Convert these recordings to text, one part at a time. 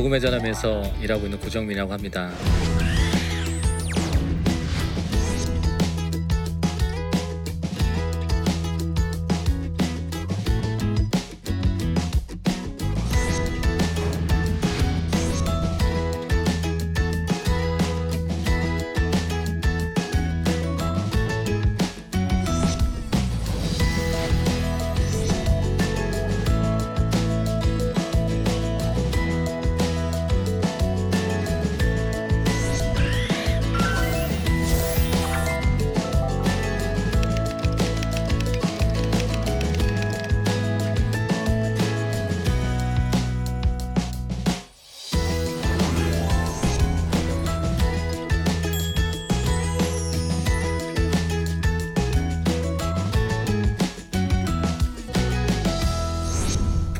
복음의 전함에서 일하고 있는 고정민이라고 합니다.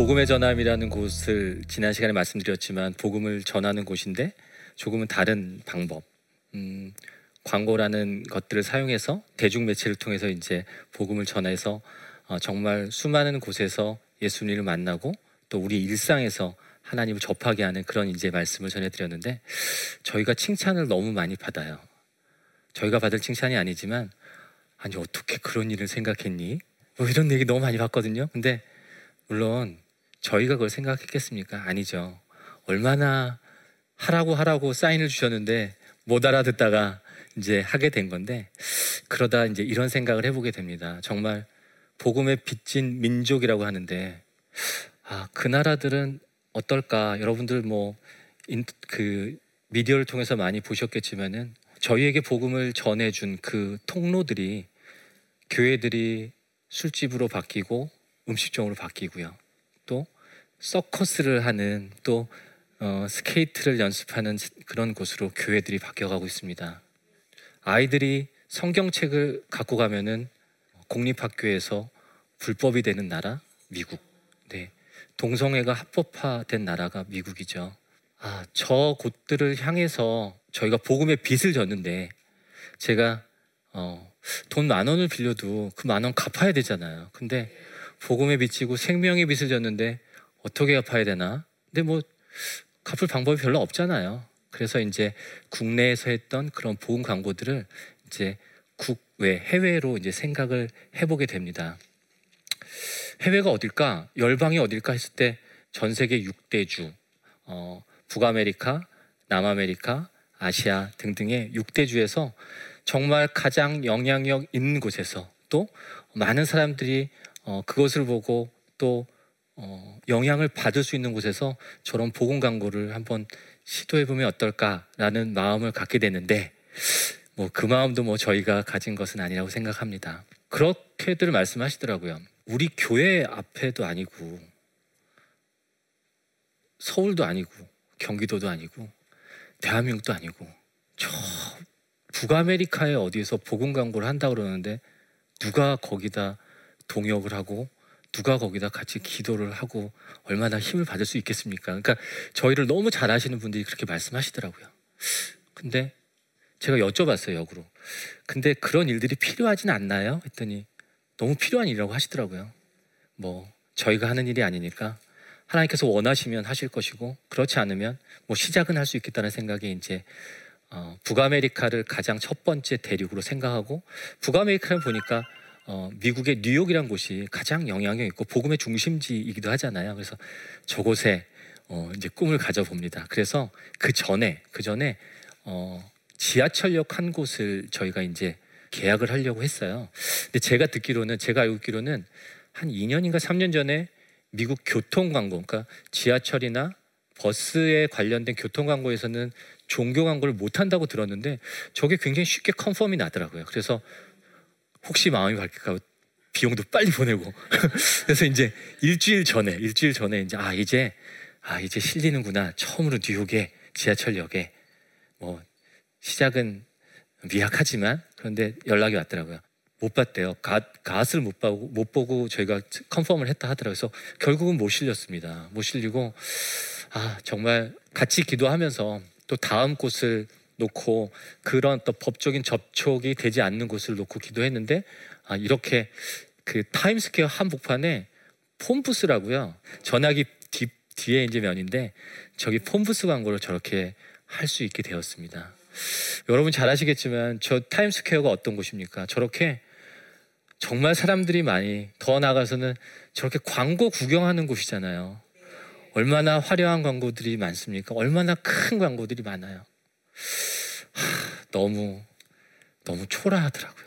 복음의 전함이라는 곳을 지난 시간에 말씀드렸지만 복음을 전하는 곳인데 조금은 다른 방법, 음, 광고라는 것들을 사용해서 대중 매체를 통해서 이제 복음을 전해서 어, 정말 수많은 곳에서 예수님을 만나고 또 우리 일상에서 하나님을 접하게 하는 그런 이제 말씀을 전해드렸는데 저희가 칭찬을 너무 많이 받아요. 저희가 받을 칭찬이 아니지만 아니 어떻게 그런 일을 생각했니? 뭐 이런 얘기 너무 많이 받거든요. 근데 물론 저희가 그걸 생각했겠습니까? 아니죠. 얼마나 하라고 하라고 사인을 주셨는데 못 알아듣다가 이제 하게 된 건데 그러다 이제 이런 생각을 해보게 됩니다. 정말 복음에 빚진 민족이라고 하는데 아, 그 나라들은 어떨까? 여러분들 뭐 그 미디어를 통해서 많이 보셨겠지만은 저희에게 복음을 전해준 그 통로들이 교회들이 술집으로 바뀌고 음식점으로 바뀌고요. 또 서커스를 하는 또 어, 스케이트를 연습하는 그런 곳으로 교회들이 바뀌어가고 있습니다. 아이들이 성경책을 갖고 가면은 공립학교에서 불법이 되는 나라 미국. 네. 동성애가 합법화된 나라가 미국이죠. 아, 저 곳들을 향해서 저희가 복음의 빚을 졌는데 제가 어, 돈 만 원을 빌려도 그 만 원 갚아야 되잖아요. 근데 복음에 빚지고 생명의 빚을 졌는데 어떻게 갚아야 되나? 근데 뭐 갚을 방법이 별로 없잖아요. 그래서 이제 국내에서 했던 그런 복음 광고들을 이제 국외 해외로 이제 생각을 해보게 됩니다. 해외가 어딜까? 열방이 어딜까 했을 때 전 세계 6대 주, 어, 북아메리카, 남아메리카, 아시아 등등의 6대 주에서 정말 가장 영향력 있는 곳에서 또 많은 사람들이 어, 그것을 보고 또 어, 영향을 받을 수 있는 곳에서 저런 복음 광고를 한번 시도해 보면 어떨까라는 마음을 갖게 되는데 뭐 그 마음도 뭐 저희가 가진 것은 아니라고 생각합니다. 그렇게들 말씀하시더라고요. 우리 교회 앞에도 아니고 서울도 아니고 경기도도 아니고 대한민국도 아니고 저 북아메리카에 어디에서 복음 광고를 한다 그러는데 누가 거기다 동역을 하고 누가 거기다 같이 기도를 하고 얼마나 힘을 받을 수 있겠습니까? 그러니까 저희를 너무 잘 아시는 분들이 그렇게 말씀하시더라고요. 근데 제가 여쭤봤어요, 역으로. 근데 그런 일들이 필요하진 않나요? 했더니 너무 필요한 일이라고 하시더라고요. 뭐 저희가 하는 일이 아니니까 하나님께서 원하시면 하실 것이고 그렇지 않으면 뭐 시작은 할 수 있겠다는 생각에 이제 어, 북아메리카를 가장 첫 번째 대륙으로 생각하고 북아메리카를 보니까 어, 미국의 뉴욕이란 곳이 가장 영향력 있고 복음의 중심지이기도 하잖아요. 그래서 저곳에 어, 이제 꿈을 가져봅니다. 그래서 그 전에 그 전에 어, 지하철역 한 곳을 저희가 이제 계약을 하려고 했어요. 근데 제가 듣기로는 제가 알고 있기로는 한 2년인가 3년 전에 미국 교통 광고, 그러니까 지하철이나 버스에 관련된 교통 광고에서는 종교 광고를 못 한다고 들었는데 저게 굉장히 쉽게 confirm이 나더라고요. 그래서 혹시 마음이 바뀔까 비용도 빨리 보내고 그래서 이제 일주일 전에 일주일 전에 이제 아 이제 아 이제 실리는구나 처음으로 뉴욕의 지하철역에 뭐 시작은 미약하지만 그런데 연락이 왔더라고요. 못 봤대요. 가, God을 못 보고 못 보고 저희가 confirm을 했다 하더라고요. 그래서 결국은 못 실렸습니다. 못 실리고 아 정말 같이 기도하면서 또 다음 곳을 놓고 그런 또 법적인 접촉이 되지 않는 곳을 놓고 기도했는데 아, 이렇게 그 타임스퀘어 한복판에 phone booth라고요. 전화기 뒤, 뒤에 이제 면인데 저기 폼부스 광고를 저렇게 할 수 있게 되었습니다. 여러분 잘 아시겠지만 저 타임스퀘어가 어떤 곳입니까? 저렇게 정말 사람들이 많이 더 나가서는 저렇게 광고 구경하는 곳이잖아요. 얼마나 화려한 광고들이 많습니까? 얼마나 큰 광고들이 많아요. 하, 너무 너무 초라하더라고요.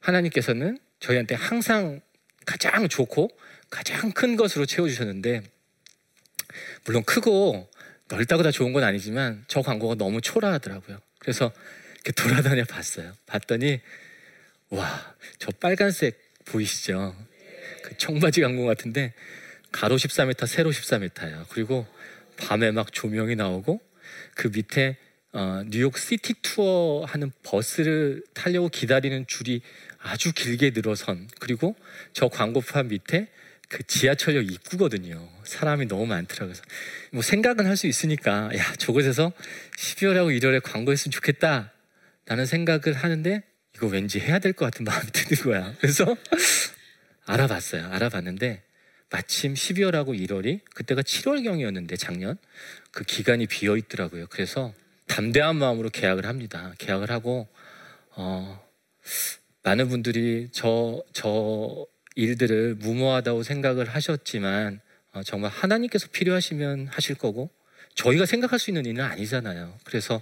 하나님께서는 저희한테 항상 가장 좋고 가장 큰 것으로 채워주셨는데 물론 크고 넓다고 다 좋은 건 아니지만 저 광고가 너무 초라하더라고요. 그래서 이렇게 돌아다녀 봤어요. 봤더니 와 저 빨간색 보이시죠? 그 청바지 광고 같은데 가로 14m, 세로 14m예요. 그리고 밤에 막 조명이 나오고 그 밑에 어, 뉴욕 시티 투어 하는 버스를 타려고 기다리는 줄이 아주 길게 늘어선 그리고 저 광고판 밑에 그 지하철역 입구거든요. 사람이 너무 많더라고요. 뭐 생각은 할 수 있으니까 야 저곳에서 12월하고 1월에 광고했으면 좋겠다 라는 생각을 하는데 이거 왠지 해야 될 것 같은 마음이 드는 거야. 그래서 알아봤어요. 알아봤는데 마침 12월하고 1월이 그때가 7월경이었는데 작년 그 기간이 비어 있더라고요. 그래서 담대한 마음으로 계약을 합니다. 계약을 하고 어, 많은 분들이 저 저 일들을 무모하다고 생각을 하셨지만 어, 정말 하나님께서 필요하시면 하실 거고 저희가 생각할 수 있는 일은 아니잖아요. 그래서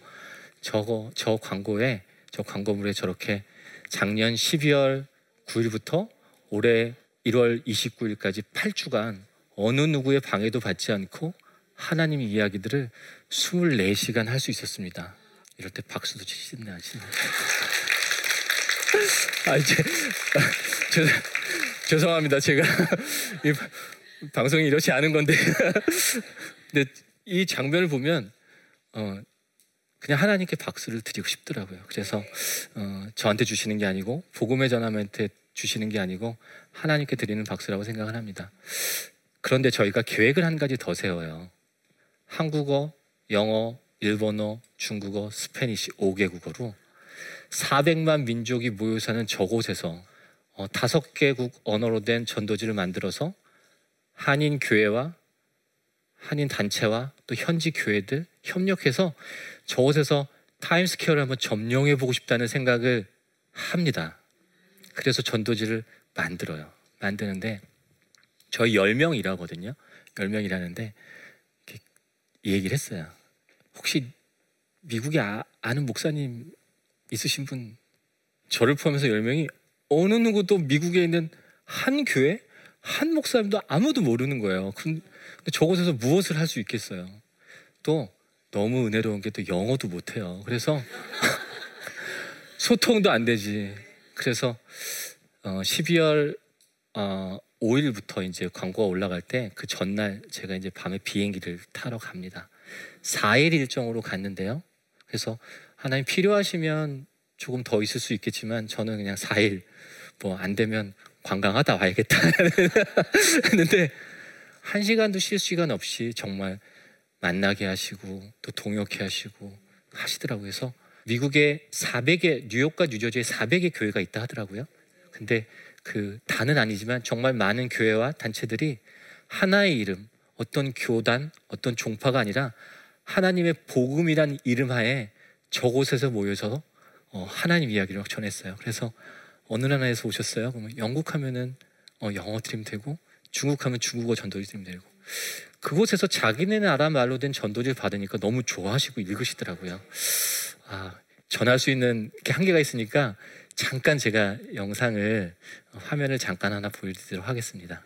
저거 저 광고에 저 광고물에 저렇게 작년 12월 9일부터 올해 1월 29일까지 8주간 어느 누구의 방해도 받지 않고 하나님 이야기들을 24시간 할 수 있었습니다. 이럴 때 박수도 치시네 하시네. 아 이제 죄, 죄송합니다. 제가 이 방송이 이렇지 않은 건데 근데 이 장면을 보면 어 그냥 하나님께 박수를 드리고 싶더라고요. 그래서 어, 저한테 주시는 게 아니고 복음의 전함한테 주시는 게 아니고 하나님께 드리는 박수라고 생각을 합니다. 그런데 저희가 계획을 한 가지 더 세워요. 한국어, 영어, 일본어, 중국어, Spanish 5개국어로 400만 민족이 모여 사는 저곳에서 어, 다섯 개국 언어로 된 전도지를 만들어서 한인 교회와 한인 단체와 또 현지 교회들 협력해서 저곳에서 타임스퀘어를 한번 점령해 보고 싶다는 생각을 합니다. 그래서 전도지를 만들어요. 만드는데 저희 10명 일하거든요. 10명 일하는데 이 얘기를 했어요. 혹시 미국에 아, 는 목사님 있으신 분 저를 포함해서 10명이 어느 누구도 미국에 있는 한 교회 한 목사님도 아무도 모르는 거예요. 근데 저곳에서 무엇을 할 수 있겠어요? 또 너무 은혜로운 게 또 영어도 못해요. 그래서 소통도 안 되지. 그래서 어, 12월 어, 5일부터 이제 광고가 올라갈 때 그 전날 제가 이제 밤에 비행기를 타러 갑니다. 4일 일정으로 갔는데요. 그래서 하나님 필요하시면 조금 더 있을 수 있겠지만 저는 그냥 4일 뭐 안 되면 관광하다 와야겠다 했는데 한 시간도 쉴 시간 없이 정말 만나게 하시고 또 동역해 하시고 하시더라고요. 그래서 미국에 400개 뉴욕과 뉴저지에 400개 교회가 있다 하더라고요. 근데 그 다는 아니지만 정말 많은 교회와 단체들이 하나의 이름, 어떤 교단, 어떤 종파가 아니라 하나님의 복음이란 이름 하에 저곳에서 모여서 어, 하나님 이야기를 전했어요. 그래서 어느 나라에서 오셨어요? 그러면 영국 하면은 어, 영어 드리면 되고 중국 하면 중국어 전도지 드리면 되고 그곳에서 자기네 나라 말로 된 전도지를 받으니까 너무 좋아하시고 읽으시더라고요. 아, 전할 수 있는 게 한계가 있으니까 잠깐 제가 영상을 화면을 잠깐 하나 보여드리도록 하겠습니다.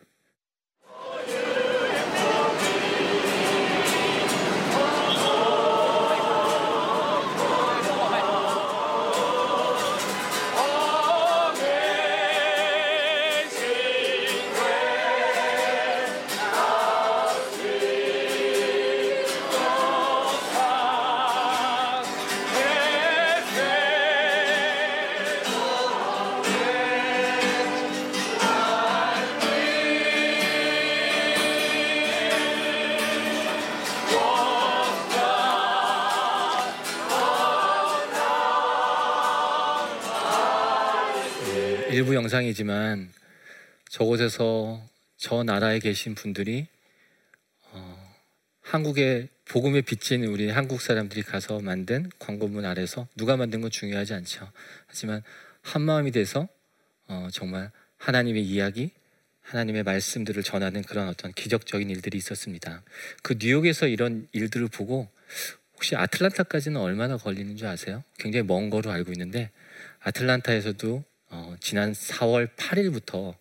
일부 영상이지만 저곳에서 저 나라에 계신 분들이 어, 한국의 복음의 빛인 우리 한국 사람들이 가서 만든 광고문 아래서 누가 만든 건 중요하지 않죠. 하지만 한 마음이 돼서 어, 정말 하나님의 이야기, 하나님의 말씀들을 전하는 그런 어떤 기적적인 일들이 있었습니다. 그 뉴욕에서 이런 일들을 보고 혹시 아틀란타까지는 얼마나 걸리는 줄 아세요? 굉장히 먼 거로 알고 있는데 아틀란타에서도 어, 지난 4월 8일부터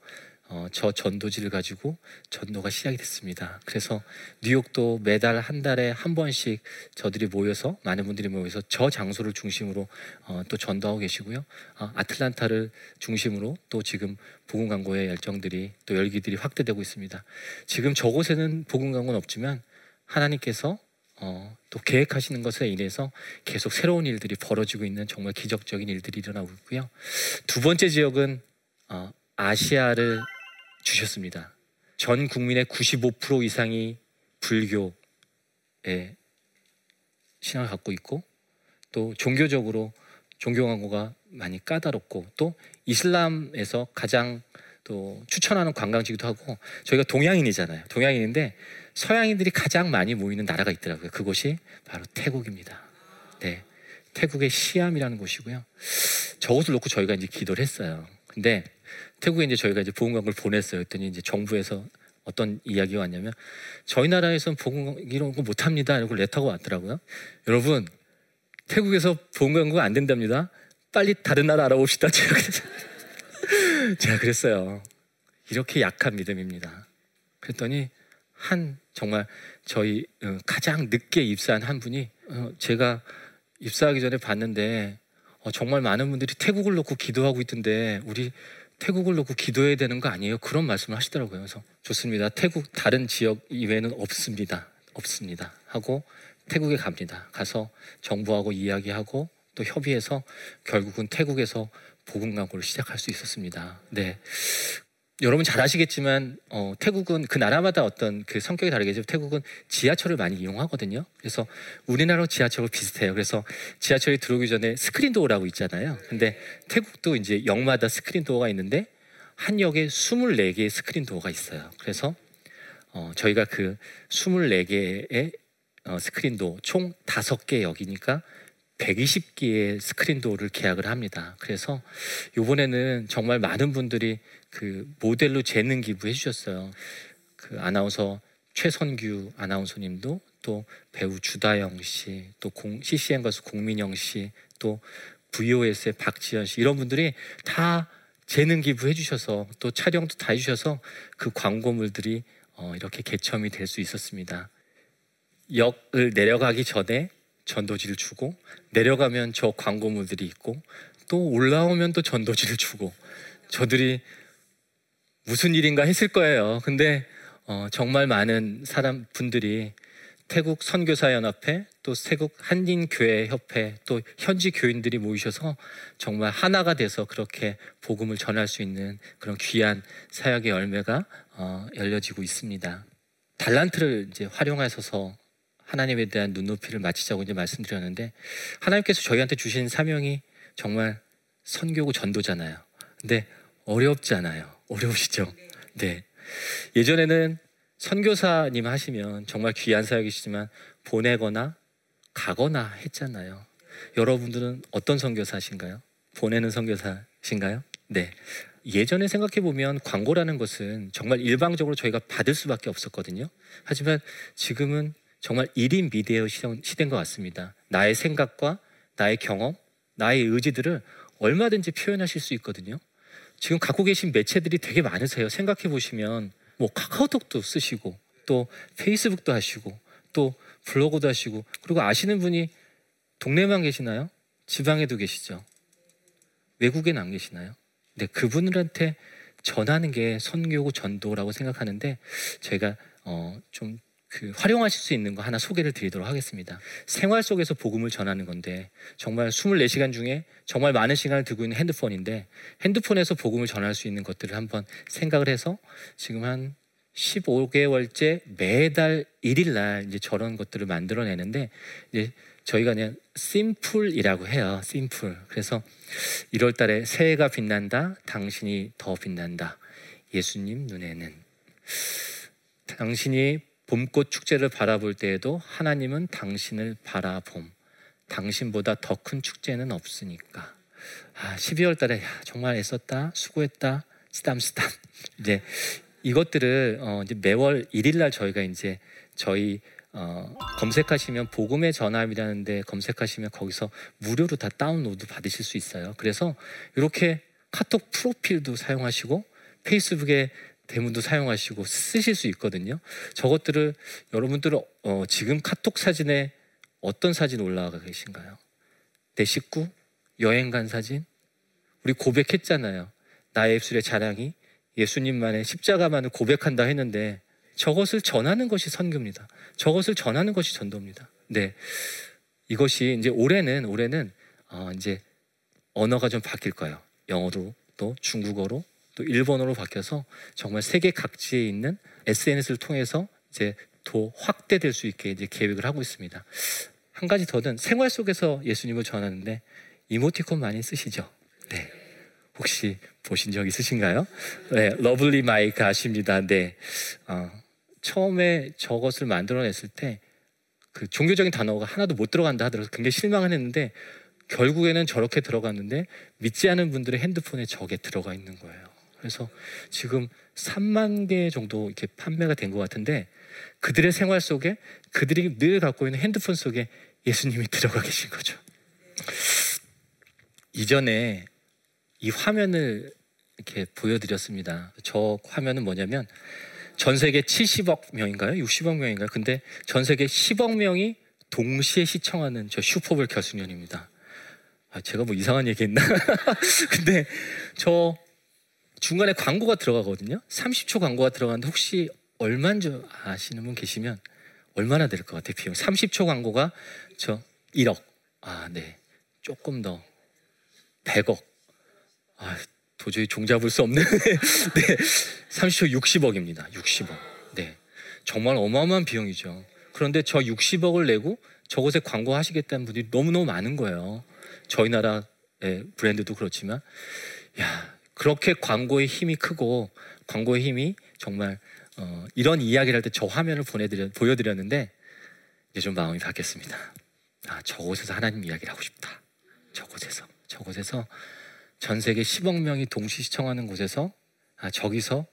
어, 저 전도지를 가지고 전도가 시작이 됐습니다. 그래서 뉴욕도 매달 한 달에 한 번씩 저들이 모여서 많은 분들이 모여서 저 장소를 중심으로 어, 또 전도하고 계시고요. 어, 아틀란타를 중심으로 또 지금 복음 광고의 열정들이 또 열기들이 확대되고 있습니다. 지금 저곳에는 복음 광고는 없지만 하나님께서 어, 또 계획하시는 것에 인해서 계속 새로운 일들이 벌어지고 있는 정말 기적적인 일들이 일어나고 있고요. 두 번째 지역은 어, 아시아를 주셨습니다. 전 국민의 95% 이상이 불교에 신앙을 갖고 있고 또 종교적으로 종교 광고가 많이 까다롭고 또 이슬람에서 가장 또 추천하는 관광지기도 하고 저희가 동양인이잖아요. 동양인인데 서양인들이 가장 많이 모이는 나라가 있더라고요. 그곳이 바로 태국입니다. 네. 태국의 시암이라는 곳이고요. 저곳을 놓고 저희가 이제 기도를 했어요. 근데 태국에 이제 저희가 이제 광고를 보냈어요. 그랬더니 이제 정부에서 어떤 이야기가 왔냐면 저희 나라에서는 보험 이런 거 못 합니다. 이러고 레터가 왔더라고요. 여러분 태국에서 보험 광고 안 된답니다. 빨리 다른 나라 알아봅시다. 제가 그랬어요. 제가 그랬어요. 이렇게 약한 믿음입니다. 그랬더니 한 정말 저희 어, 가장 늦게 입사한 한 분이 어, 제가 입사하기 전에 봤는데 어, 정말 많은 분들이 태국을 놓고 기도하고 있던데 우리 태국을 놓고 기도해야 되는 거 아니에요? 그런 말씀을 하시더라고요. 그래서 좋습니다. 태국 다른 지역 이외에는 없습니다. 없습니다. 하고 태국에 갑니다. 가서 정부하고 이야기하고 또 협의해서 결국은 태국에서 복음 광고를 시작할 수 있었습니다. 네. 여러분 잘 아시겠지만 어, 태국은 그 나라마다 어떤 그 성격이 다르겠죠. 태국은 지하철을 많이 이용하거든요. 그래서 우리나라 지하철과 비슷해요. 그래서 지하철이 들어오기 전에 스크린 도어라고 있잖아요. 근데 태국도 이제 역마다 스크린 도어가 있는데 한 역에 24개의 스크린 도어가 있어요. 그래서 어, 저희가 그 24개의 어, 스크린 도어 총 5개 역이니까 120개의 스크린 도어를 계약을 합니다. 그래서 이번에는 정말 많은 분들이 그 모델로 재능 기부해 주셨어요. 그 아나운서 최선규 아나운서님도 또 배우 주다영 씨, 또 공, CCM 가수 공민영 씨, 또 VOS의 박지헌 씨 이런 분들이 다 재능 기부해 주셔서 또 촬영도 다 해주셔서 그 광고물들이 어, 이렇게 개첨이 될 수 있었습니다. 역을 내려가기 전에 전도지를 주고 내려가면 저 광고물들이 있고 또 올라오면 또 전도지를 주고 저들이 무슨 일인가 했을 거예요. 근데 어, 정말 많은 사람 분들이 태국 선교사 연합회 또 태국 한인 교회 협회 또 현지 교인들이 모이셔서 정말 하나가 돼서 그렇게 복음을 전할 수 있는 그런 귀한 사역의 열매가 어, 열려지고 있습니다. 달란트를 이제 활용하셔서 하나님에 대한 눈높이를 맞추자고 이제 말씀드렸는데 하나님께서 저희한테 주신 사명이 정말 선교고 전도잖아요. 근데 어렵잖아요. 어려우시죠? 네. 예전에는 선교사님 하시면 정말 귀한 사역이시지만 보내거나 가거나 했잖아요. 여러분들은 어떤 선교사신가요? 보내는 선교사신가요? 네. 예전에 생각해 보면 광고라는 것은 정말 일방적으로 저희가 받을 수밖에 없었거든요. 하지만 지금은 정말 1인 미디어 시대인 것 같습니다. 나의 생각과 나의 경험, 나의 의지들을 얼마든지 표현하실 수 있거든요. 지금 갖고 계신 매체들이 되게 많으세요. 생각해 보시면 뭐 카카오톡도 쓰시고 또 페이스북도 하시고 또 블로그도 하시고 그리고 아시는 분이 동네만 계시나요? 지방에도 계시죠. 외국엔 안 계시나요? 네, 그분들한테 전하는 게 선교고 전도라고 생각하는데 제가 어, 좀 그 활용하실 수 있는 거 하나 소개를 드리도록 하겠습니다. 생활 속에서 복음을 전하는 건데 정말 24시간 중에 정말 많은 시간을 들고 있는 핸드폰인데 핸드폰에서 복음을 전할 수 있는 것들을 한번 생각을 해서 지금 한 15개월째 매달 1일 날 이제 저런 것들을 만들어내는데 이제 저희가 그냥 심플이라고 해요. 심플. 그래서 1월 달에 새해가 빛난다. 당신이 더 빛난다. 예수님 눈에는 당신이 봄꽃 축제를 바라볼 때에도 하나님은 당신을 바라봄. 당신보다 더 큰 축제는 없으니까. 아, 12월 달에 야, 정말 애썼다. 수고했다. 쓰담쓰담. 이제 이것들을 어, 이제 매월 1일 날 저희가 이제 저희 어, 검색하시면 복음의 전함이라는데 검색하시면 거기서 무료로 다 다운로드 받으실 수 있어요. 그래서 이렇게 카톡 프로필도 사용하시고 페이스북에 대문도 사용하시고 쓰실 수 있거든요. 저것들을 여러분들은 어, 지금 카톡 사진에 어떤 사진 올라가 계신가요? 내 식구 여행 간 사진 우리 고백했잖아요. 나의 입술의 자랑이 예수님만의 십자가만을 고백한다 했는데 저것을 전하는 것이 선교입니다. 저것을 전하는 것이 전도입니다. 네, 이것이 이제 올해는 올해는 어, 이제 언어가 좀 바뀔 거예요. 영어로 또 중국어로 또 일본어로 바뀌어서 정말 세계 각지에 있는 SNS를 통해서 이제 더 확대될 수 있게 이제 계획을 하고 있습니다. 한 가지 더는 생활 속에서 예수님을 전하는데 이모티콘 많이 쓰시죠? 네. 혹시 보신 적 있으신가요? 네, 러블리 마이크 아십니다. 네. 어, 처음에 저것을 만들어냈을 때 그 종교적인 단어가 하나도 못 들어간다 하더라도 굉장히 실망을 했는데 결국에는 저렇게 들어갔는데 믿지 않은 분들의 핸드폰에 저게 들어가 있는 거예요. 그래서 지금 3만 개 정도 이렇게 판매가 된 것 같은데 그들의 생활 속에 그들이 늘 갖고 있는 핸드폰 속에 예수님이 들어가 계신 거죠. 이전에 이 화면을 이렇게 보여드렸습니다. 저 화면은 뭐냐면 전 세계 70억 명인가요? 60억 명인가요? 근데 전 세계 10억 명이 동시에 시청하는 저 슈퍼볼 결승전입니다. 아, 제가 뭐 이상한 얘기 했나? 근데 저 중간에 광고가 들어가거든요. 30초 광고가 들어가는데 혹시 얼마인 줄 아시는 분 계시면 얼마나 될 것 같아요? 비용 30초 광고가 저 1억. 아, 네. 조금 더 100억. 아, 도저히 종잡을 수 없는 네. 30초 60억입니다. 60억. 네. 정말 어마어마한 비용이죠. 그런데 저 60억을 내고 저곳에 광고하시겠다는 분들이 너무너무 많은 거예요. 저희 나라의 브랜드도 그렇지만 야, 그렇게 광고의 힘이 크고 광고의 힘이 정말 어, 이런 이야기를 할 때 저 화면을 보내드려 보여드렸는데 이제 좀 마음이 바뀌었습니다. 아 저곳에서 하나님 이야기를 하고 싶다. 저곳에서 저곳에서 전 세계 10억 명이 동시 시청하는 곳에서 아 저기서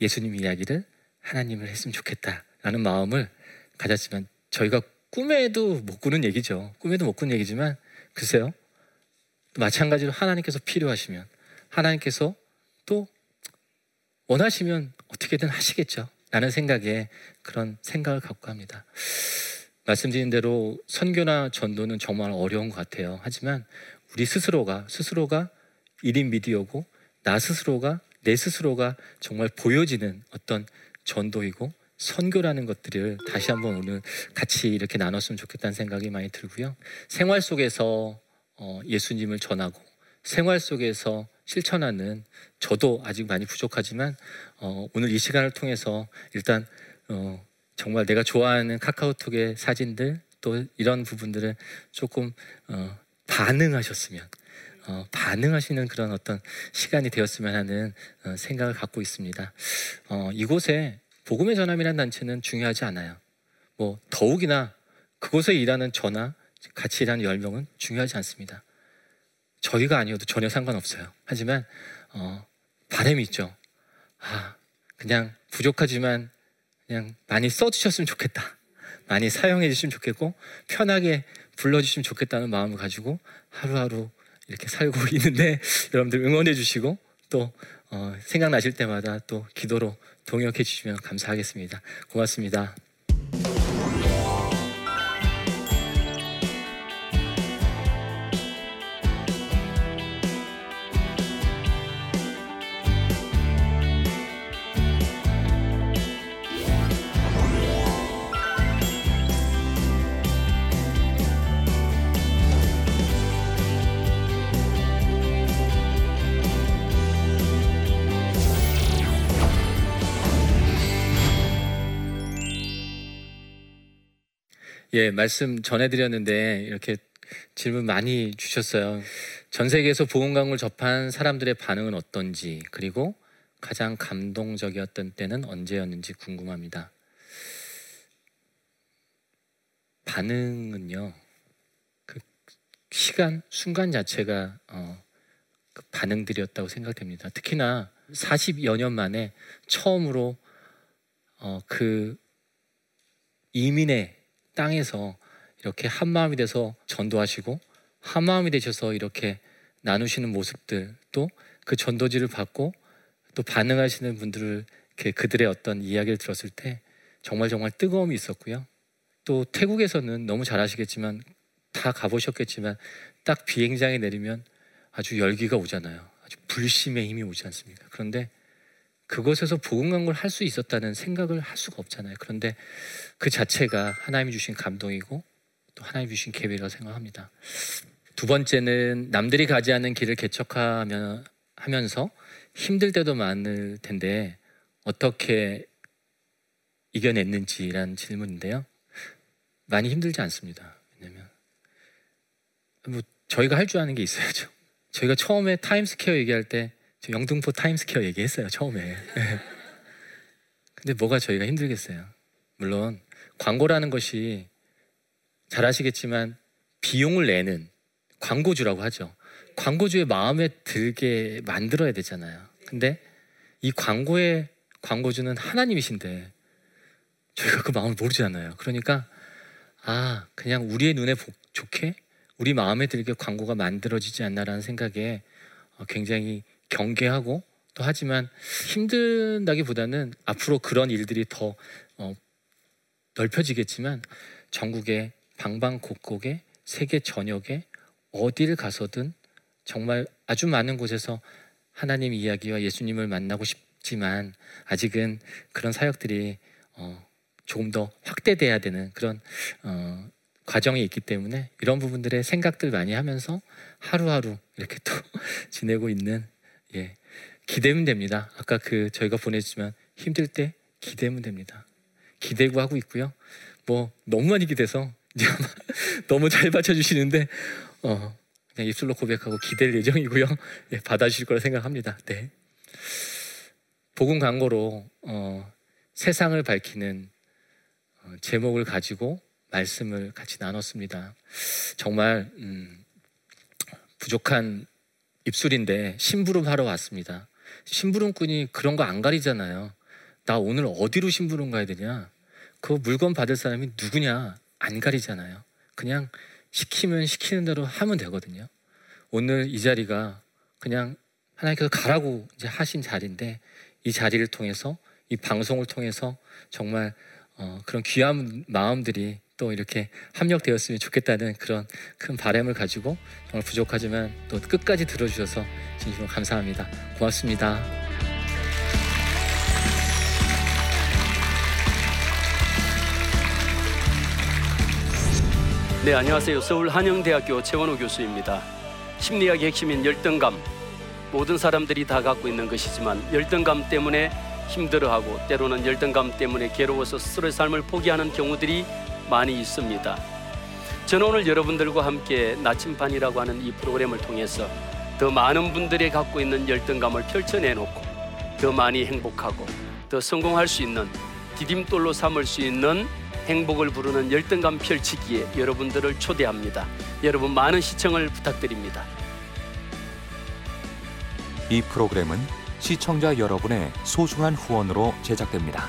예수님 이야기를 하나님을 했으면 좋겠다라는 마음을 가졌지만 저희가 꿈에도 못 꾸는 얘기죠. 꿈에도 못 꾸는 얘기지만 글쎄요. 마찬가지로 하나님께서 필요하시면 하나님께서 또 원하시면 어떻게든 하시겠죠. 라는 생각에 그런 생각을 갖고 합니다. 말씀드린 대로 선교나 전도는 정말 어려운 것 같아요. 하지만 우리 스스로가 스스로가 1인 미디어고 나 스스로가 내 스스로가 정말 보여지는 어떤 전도이고 선교라는 것들을 다시 한번 오늘 같이 이렇게 나눴으면 좋겠다는 생각이 많이 들고요. 생활 속에서 어, 예수님을 전하고 생활 속에서 실천하는 저도 아직 많이 부족하지만 어, 오늘 이 시간을 통해서 일단 어, 정말 내가 좋아하는 카카오톡의 사진들 또 이런 부분들을 조금 어, 반응하셨으면 어, 반응하시는 그런 어떤 시간이 되었으면 하는 어, 생각을 갖고 있습니다. 어, 이곳에 복음의 전함이라는 단체는 중요하지 않아요. 뭐 더욱이나 그곳에 일하는 저나 같이 일하는 열 명은 중요하지 않습니다. 저희가 아니어도 전혀 상관없어요. 하지만 어, 바람이 있죠. 아, 그냥 부족하지만 그냥 많이 써주셨으면 좋겠다. 많이 사용해 주시면 좋겠고 편하게 불러주시면 좋겠다는 마음을 가지고 하루하루 이렇게 살고 있는데 여러분들 응원해 주시고 또 어, 생각나실 때마다 또 기도로 동역해 주시면 감사하겠습니다. 고맙습니다. 예, 말씀 전해드렸는데 이렇게 질문 많이 주셨어요. 전 세계에서 보험광을 접한 사람들의 반응은 어떤지 그리고 가장 감동적이었던 때는 언제였는지 궁금합니다. 반응은요. 그 시간 순간 자체가 어, 그 반응들이었다고 생각됩니다. 특히나 40여 년 만에 처음으로 어, 그 이민의 땅에서 이렇게 한 마음이 돼서 전도하시고 한 마음이 되셔서 이렇게 나누시는 모습들 또 그 전도지를 받고 또 반응하시는 분들을 그들의 어떤 이야기를 들었을 때 정말 정말 뜨거움이 있었고요. 또 태국에서는 너무 잘 아시겠지만 다 가보셨겠지만 딱 비행장에 내리면 아주 열기가 오잖아요. 아주 불심의 힘이 오지 않습니까? 그런데 그곳에서 복음 광고를 할 수 있었다는 생각을 할 수가 없잖아요. 그런데 그 자체가 하나님이 주신 감동이고 또 하나님이 주신 계획이라고 생각합니다. 두 번째는 남들이 가지 않는 길을 개척하면서 힘들 때도 많을 텐데 어떻게 이겨냈는지란 질문인데요. 많이 힘들지 않습니다. 왜냐면 뭐 저희가 할 줄 아는 게 있어야죠. 저희가 처음에 타임스퀘어 얘기할 때 영등포 타임스퀘어 얘기했어요. 처음에. 근데 뭐가 저희가 힘들겠어요. 물론 광고라는 것이 잘 아시겠지만 비용을 내는 광고주라고 하죠. 광고주의 마음에 들게 만들어야 되잖아요. 근데 이 광고의 광고주는 하나님이신데 저희가 그 마음을 모르잖아요. 그러니까 아 그냥 우리의 눈에 좋게 우리 마음에 들게 광고가 만들어지지 않나라는 생각에 어, 굉장히 경계하고 또 하지만 힘든다기보다는 앞으로 그런 일들이 더 어, 넓혀지겠지만 전국의 방방곡곡에 세계 전역에 어디를 가서든 정말 아주 많은 곳에서 하나님 이야기와 예수님을 만나고 싶지만 아직은 그런 사역들이 어, 조금 더 확대돼야 되는 그런 어, 과정이 있기 때문에 이런 부분들의 생각들 많이 하면서 하루하루 이렇게 또 지내고 있는 예, 기대면 됩니다. 아까 그 저희가 보냈지만 힘들 때 기대면 됩니다. 기대고 하고 있고요. 뭐 너무 많이 기대서 너무 잘 받쳐주시는데 어, 그냥 입술로 고백하고 기댈 예정이고요. 예, 받아주실 거라 생각합니다. 네. 복음 광고로 어, 세상을 밝히는 어, 제목을 가지고 말씀을 같이 나눴습니다. 정말 음, 부족한 입술인데 심부름 하러 왔습니다. 심부름꾼이 그런 거 안 가리잖아요. 나 오늘 어디로 심부름 가야 되냐? 그 물건 받을 사람이 누구냐? 안 가리잖아요. 그냥 시키면 시키는 대로 하면 되거든요. 오늘 이 자리가 그냥 하나님께서 가라고 이제 하신 자리인데 이 자리를 통해서 이 방송을 통해서 정말 어, 그런 귀한 마음들이 또 이렇게 합력되었으면 좋겠다는 그런 큰 바람을 가지고 정말 부족하지만 또 끝까지 들어주셔서 진심으로 감사합니다. 고맙습니다. 네, 안녕하세요. 서울 한영대학교 최원호 교수입니다. 심리학의 핵심인 열등감. 모든 사람들이 다 갖고 있는 것이지만 열등감 때문에 힘들어하고 때로는 열등감 때문에 괴로워서 스스로의 삶을 포기하는 경우들이 많이 있습니다. 저는 오늘 여러분들과 함께 나침반이라고 하는 이 프로그램을 통해서 더 많은 분들이 갖고 있는 열등감을 펼쳐내놓고 더 많이 행복하고 더 성공할 수 있는 디딤돌로 삼을 수 있는 행복을 부르는 열등감 펼치기에 여러분들을 초대합니다. 여러분 많은 시청을 부탁드립니다. 이 프로그램은 시청자 여러분의 소중한 후원으로 제작됩니다.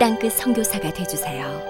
땅끝 선교사가 되주세요.